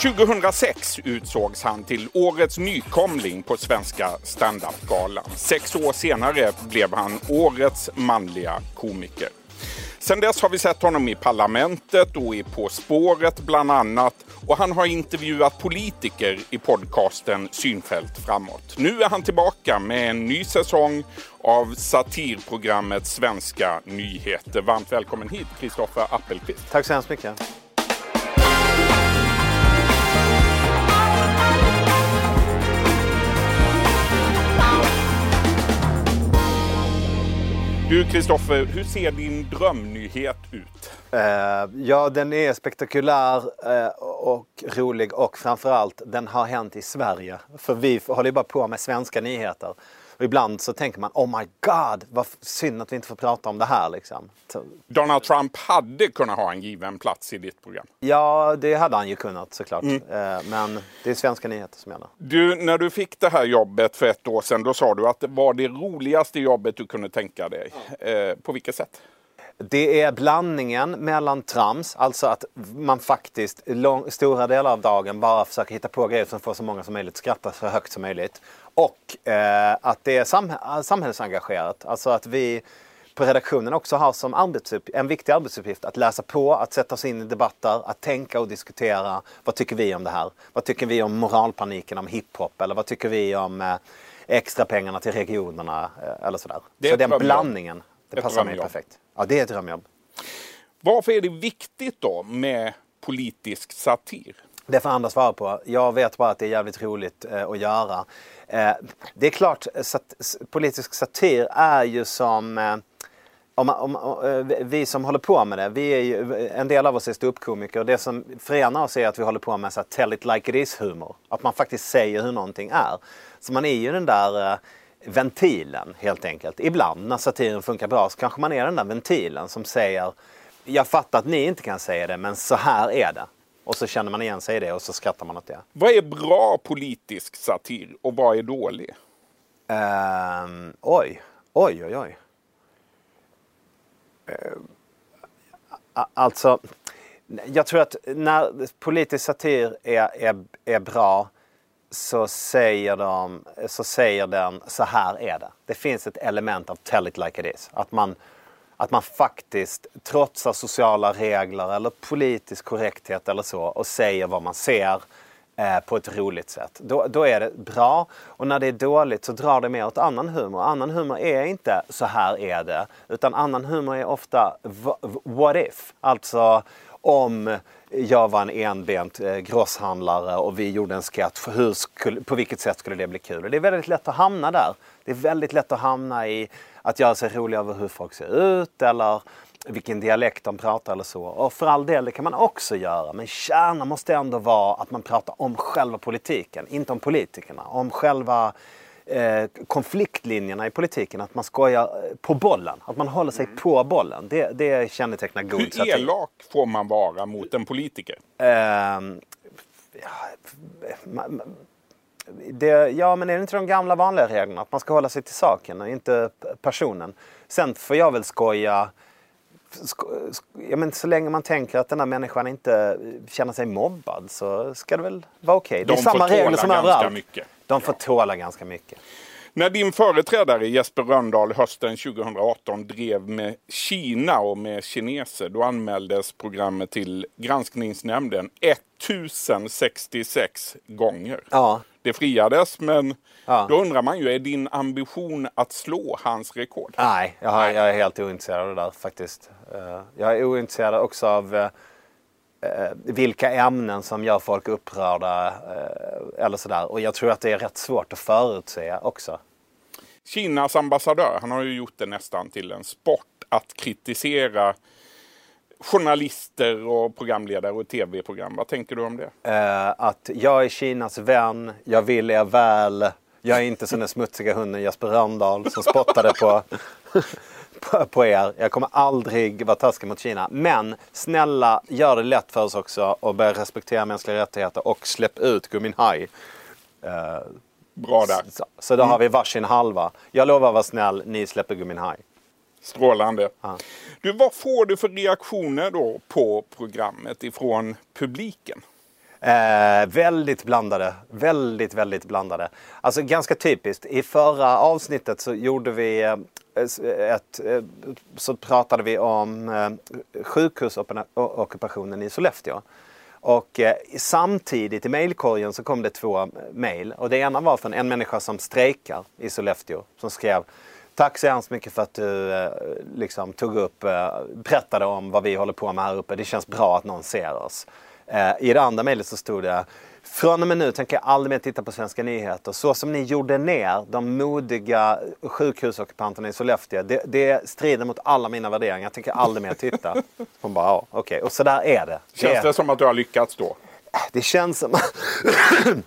2006 utsågs han till årets nykomling på Svenska standupgalan. Sex år senare blev han årets manliga komiker. Sen dess har vi sett honom i Parlamentet och i På spåret bland annat. Och han har intervjuat politiker i podcasten Synfält framåt. Nu är han tillbaka med en ny säsong av satirprogrammet Svenska nyheter. Varmt välkommen hit Kristoffer Appelqvist. Tack så hemskt mycket. Du Kristoffer, hur ser din drömnyhet ut? Uh, ja, den är spektakulär uh, och rolig och framförallt den har hänt i Sverige. För vi håller ju bara på med svenska nyheter. Och ibland så tänker man oh my god, vad synd att vi inte får prata om det här liksom. Donald Trump hade kunnat ha en given plats i ditt program. Ja, det hade han ju kunnat såklart. Mm. Eh, men det är svenska nyheter som gäller. Du, när du fick det här jobbet för ett år sedan, då sa du att det var det roligaste jobbet du kunde tänka dig. Mm. På vilket sätt? Det är blandningen mellan trams, alltså att man faktiskt lång, stora delar av dagen bara försöker hitta på grejer som får så många som möjligt skratta så högt som möjligt. Och eh, att det är sam samhällsengagerat. Alltså att vi på redaktionen också har som en viktig arbetsuppgift att läsa på, att sätta oss in i debatter, att tänka och diskutera. Vad tycker vi om det här? Vad tycker vi om moralpaniken om hiphop? Eller vad tycker vi om eh, extra pengarna till regionerna? Eh, eller sådär. Så den blandningen, det ett passar mig perfekt. Ja, det är ett drömjobb. Varför är det viktigt då med politisk satir? Det får andra svara på. Jag vet bara att det är jävligt roligt eh, att göra. Eh, det är klart, sat politisk satir är ju som eh, om, om, om, eh, vi som håller på med det, vi är ju, en del av oss är ståuppkomiker och det som förenar oss är att vi håller på med så här, tell it like it is humor. Att man faktiskt säger hur någonting är. Så man är ju den där eh, ventilen helt enkelt. Ibland när satiren funkar bra så kanske man är den där ventilen som säger jag fattar att ni inte kan säga det men så här är det. Och så känner man igen sig i det och så skrattar man åt det. Vad är bra politisk satir och vad är dålig? Um, oj, oj, oj, oj. Uh, alltså, jag tror att när politisk satir är, är, är bra så säger, de, så säger den så här är det. Det finns ett element av tell it like it is. Att man att man faktiskt trotsar sociala regler eller politisk korrekthet eller så och säger vad man ser eh, på ett roligt sätt. Då, då är det bra. Och när det är dåligt så drar det mer åt annan humor. Annan humor är inte så här är det. Utan annan humor är ofta what if. Alltså om jag var en enbent eh, grosshandlare och vi gjorde en sketch. Hur skulle, på vilket sätt skulle det bli kul? Och det är väldigt lätt att hamna där. Det är väldigt lätt att hamna i att göra sig rolig över hur folk ser ut eller vilken dialekt de pratar eller så. Och för all del, det kan man också göra. Men kärnan måste ändå vara att man pratar om själva politiken, inte om politikerna. Om själva eh, konfliktlinjerna i politiken. Att man skojar eh, på bollen. Att man håller sig mm. på bollen. Det, det kännetecknar god Hur satir. elak får man vara mot en politiker? Eh, ja, man, det, ja, men är det inte de gamla vanliga reglerna? Att man ska hålla sig till saken och inte personen. Sen får jag väl skoja Sko, ja, men så länge man tänker att den här människan inte känner sig mobbad så ska det väl vara okej. Okay. De det är samma regler som överallt. Mycket. De får tåla ganska mycket. När din företrädare Jesper Röndahl hösten 2018 drev med Kina och med kineser, då anmäldes programmet till Granskningsnämnden 1066 gånger. Ja. Det friades, men ja. då undrar man ju, är din ambition att slå hans rekord? Nej, jag, har, jag är helt ointresserad av det där faktiskt. Eh, jag är ointresserad också av eh, vilka ämnen som gör folk upprörda eller sådär. Och jag tror att det är rätt svårt att förutse också. Kinas ambassadör, han har ju gjort det nästan till en sport att kritisera journalister och programledare och tv-program. Vad tänker du om det? Uh, att jag är Kinas vän, jag vill er väl. Jag är inte som den smutsiga hunden Jesper Rönndahl som spottade på, på, er. Jag kommer aldrig vara taskig mot Kina. Men snälla, gör det lätt för oss också och börja respektera mänskliga rättigheter och släpp ut Gui Minhai. Uh, Bra där. Så, så då mm. har vi varsin halva. Jag lovar att vara snäll, ni släpper Gui Minhai. Strålande. Ja. Du, vad får du för reaktioner då på programmet ifrån publiken? Eh, väldigt blandade. Väldigt, väldigt blandade. Alltså ganska typiskt. I förra avsnittet så gjorde vi eh, eh ett, eh, så pratade vi om eh, sjukhusockupationen i Sollefteå. Och eh, samtidigt i mejlkorgen så kom det två mejl. Och det ena var från en människa som strejkar i Sollefteå. Som skrev Tack så hemskt mycket för att du eh, liksom, tog upp, eh, berättade om vad vi håller på med här uppe. Det känns bra att någon ser oss. Eh, I det andra mejlet så stod det från och med nu tänker jag aldrig mer titta på Svenska nyheter. Så som ni gjorde ner de modiga sjukhusockupanterna i Sollefteå. Det, det strider mot alla mina värderingar. Jag tänker aldrig mer titta. Hon bara, ja, okej. Okay. Och så där är det. Känns det, det som att du har lyckats då? Det känns som...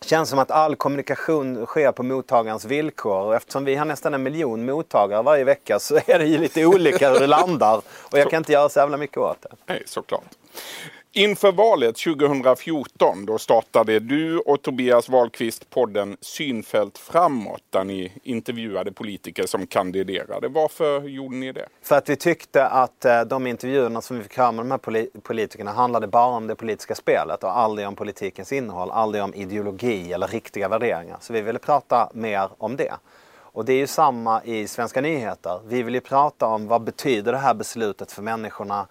känns som att all kommunikation sker på mottagarens villkor. Och eftersom vi har nästan en miljon mottagare varje vecka så är det ju lite olika hur det landar. Och jag kan inte göra så jävla mycket åt det. Nej, såklart. Inför valet 2014 då startade du och Tobias Wahlqvist podden Synfält framåt där ni intervjuade politiker som kandiderade. Varför gjorde ni det? För att vi tyckte att eh, de intervjuerna som vi fick höra med de här politikerna handlade bara om det politiska spelet och aldrig om politikens innehåll, aldrig om ideologi eller riktiga värderingar. Så vi ville prata mer om det. Och det är ju samma i Svenska nyheter. Vi vill ju prata om vad betyder det här beslutet för människorna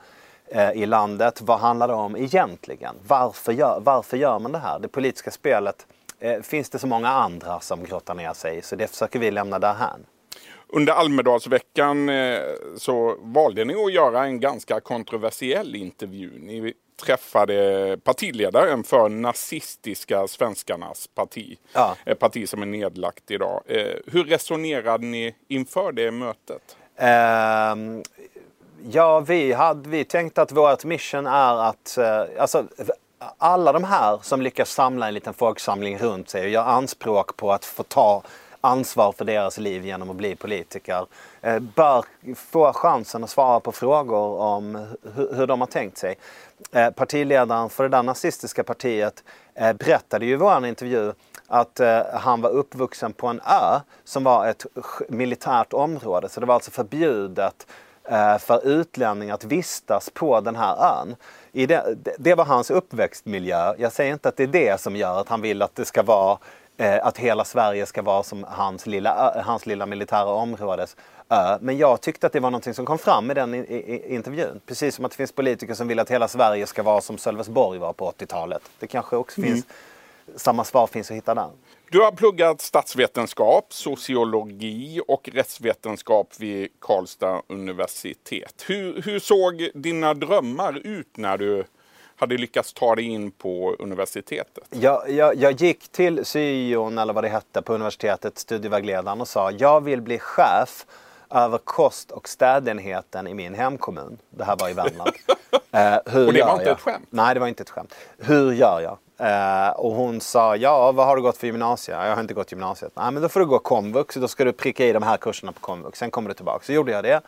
i landet. Vad handlar det om egentligen? Varför gör, varför gör man det här? Det politiska spelet eh, finns det så många andra som grottar ner sig så det försöker vi lämna därhän. Under Almedalsveckan eh, så valde ni att göra en ganska kontroversiell intervju. Ni träffade partiledaren för nazistiska svenskarnas parti. Ja. Ett parti som är nedlagt idag. Hur resonerade ni inför det mötet? Um, Ja, vi, hade, vi tänkte att vårt mission är att... Eh, alltså, alla de här som lyckas samla en liten folksamling runt sig och gör anspråk på att få ta ansvar för deras liv genom att bli politiker eh, bör få chansen att svara på frågor om hur, hur de har tänkt sig. Eh, partiledaren för det där nazistiska partiet eh, berättade ju i vår intervju att eh, han var uppvuxen på en ö som var ett militärt område. Så det var alltså förbjudet för utlänningar att vistas på den här ön. Det, det var hans uppväxtmiljö. Jag säger inte att det är det som gör att han vill att det ska vara eh, att hela Sverige ska vara som hans lilla, hans lilla militära områdes ö. Men jag tyckte att det var någonting som kom fram i den i, i, intervjun. Precis som att det finns politiker som vill att hela Sverige ska vara som Sölvesborg var på 80-talet. Det kanske också mm. finns, samma svar finns att hitta där. Du har pluggat statsvetenskap, sociologi och rättsvetenskap vid Karlstad universitet. Hur, hur såg dina drömmar ut när du hade lyckats ta dig in på universitetet? Jag, jag, jag gick till syon, eller vad det hette, på universitetet, studievägledaren och sa jag vill bli chef över kost och städenheten i min hemkommun. Det här var i Värmland. eh, hur och det var inte jag? ett skämt? Nej, det var inte ett skämt. Hur gör jag? Uh, och hon sa, ja vad har du gått för gymnasiet? Jag har inte gått gymnasiet. Nej men då får du gå komvux, då ska du pricka i de här kurserna på komvux. Sen kommer du tillbaka. Så gjorde jag det.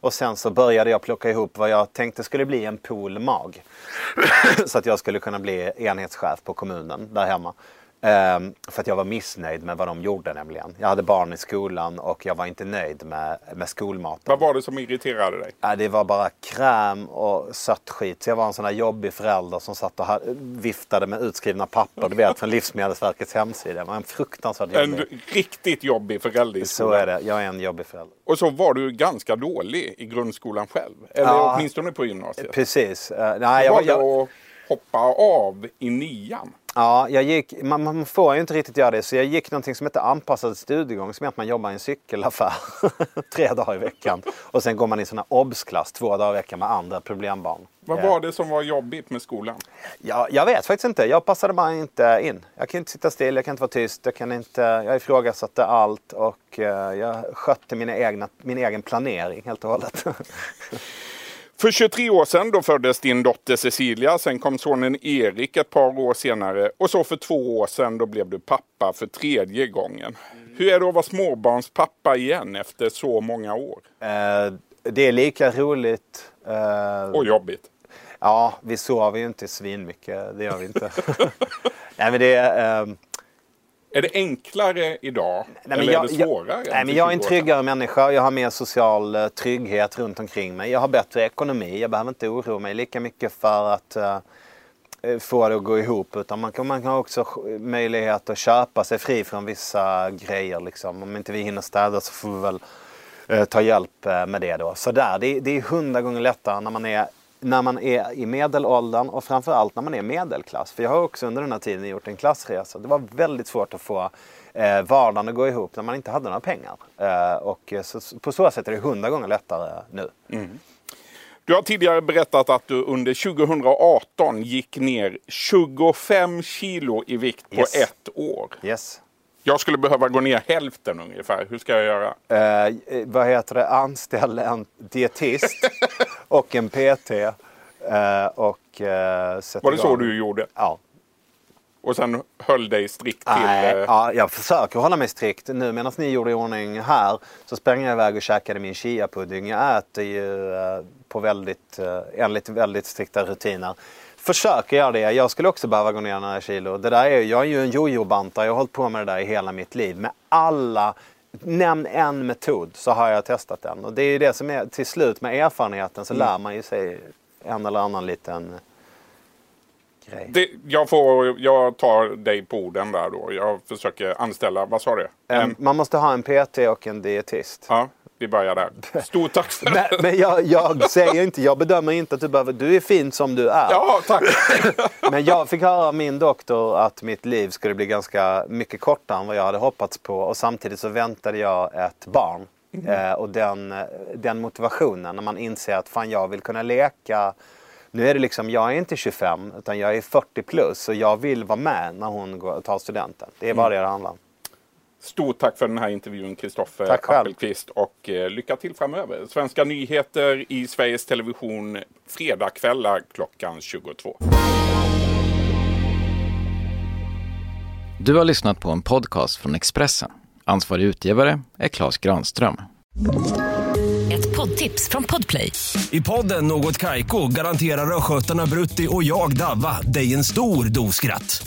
Och sen så började jag plocka ihop vad jag tänkte skulle bli en pool mag. så att jag skulle kunna bli enhetschef på kommunen där hemma. Um, för att jag var missnöjd med vad de gjorde nämligen. Jag hade barn i skolan och jag var inte nöjd med, med skolmaten. Vad var det som irriterade dig? Det var bara kräm och sött skit. Så jag var en sån här jobbig förälder som satt och viftade med utskrivna papper. Du vet från Livsmedelsverkets hemsida. Jag var en fruktansvärt jobbig. En riktigt jobbig förälder i skolan. Så är det. Jag är en jobbig förälder. Och så var du ganska dålig i grundskolan själv. Eller ja, åtminstone på gymnasiet. Precis. Uh, nej, jag, var det jag... att hoppa av i nian? Ja, jag gick, man, man, får ju inte riktigt göra det. Så jag gick någonting som heter anpassad studiegång. Som är att man jobbar i en cykelaffär tre dagar i veckan. Och sen går man i sån här obs-klass två dagar i veckan med andra problembarn. Vad var det som var jobbigt med skolan? Ja, jag vet faktiskt inte. Jag passade bara inte in. Jag kan inte sitta still, jag kan inte vara tyst. Jag, kan inte, jag ifrågasatte allt och uh, jag skötte mina egna, min egen planering helt och hållet. För 23 år sedan då föddes din dotter Cecilia, sen kom sonen Erik ett par år senare och så för två år sedan då blev du pappa för tredje gången. Mm. Hur är det att vara småbarnspappa igen efter så många år? Eh, det är lika roligt. Eh, och jobbigt. Ja, vi sover ju inte svinmycket, det gör vi inte. Nej, men det eh, är det enklare idag? Nej, eller jag, är det svårare? Jag, nej, men jag är en tryggare människa. Jag har mer social uh, trygghet runt omkring mig. Jag har bättre ekonomi. Jag behöver inte oroa mig lika mycket för att uh, eh, få det att gå ihop. Utan man man kan också möjlighet att köpa sig fri från vissa grejer. Liksom. Om inte vi hinner städa så får vi väl eh, ta hjälp eh, med det då. Så där, det, det är hundra gånger lättare när man är när man är i medelåldern och framförallt när man är medelklass. För jag har också under den här tiden gjort en klassresa. Det var väldigt svårt att få eh, vardagen att gå ihop när man inte hade några pengar. Eh, och eh, så, på så sätt är det hundra gånger lättare nu. Du har tidigare berättat att du under 2018 gick ner 25 kilo i vikt på Yes. ett år. Yes. Jag skulle behöva gå ner hälften ungefär. Hur ska jag göra? Eh, vad heter det? Anställ en dietist och en PT. Eh, och eh, Var det så du gjorde? Ja. Och sen höll dig strikt till... Nej, eh, ja, jag försöker hålla mig strikt. Nu medan ni gjorde i ordning här så sprang jag iväg och käkade min chiapudding. Jag äter ju på väldigt, enligt väldigt strikta rutiner. Försöker göra det. Jag skulle också behöva gå ner några kilo. Det där är, jag är ju en jojo-bantare. Jag har hållit på med det där i hela mitt liv. Med alla, nämn en metod så har jag testat den. Och det är ju det som är till slut med erfarenheten så lär man ju sig en eller annan liten grej. det, jag, får, jag tar dig på orden där då. Jag försöker anställa, vad sa du? En, man måste ha en PT och en dietist. ja, vi börjar där. Stort tack för Men, men jag, jag säger inte, jag bedömer inte att du behöver, du är fin som du är. Ja, tack. Men jag fick höra av min doktor att mitt liv skulle bli ganska mycket kortare än vad jag hade hoppats på. Och samtidigt så väntade jag ett barn. Eh, och den, den motivationen när man inser att fan jag vill kunna leka. Nu är det liksom, jag är inte 25 utan jag är 40 plus och jag vill vara med när hon går, tar studenten. Det är bara det det handlar om. Stort tack för den här intervjun Kristoffer. Appelqvist och eh, lycka till framöver. Svenska nyheter i Sveriges Television fredagkvällar klockan 22. Du har lyssnat på en podcast från Expressen. Ansvarig utgivare är Klas Granström. Ett poddtips från Podplay. I podden Något Kaiko garanterar östgötarna Brutti och jag, Davva, dig en stor dos skratt.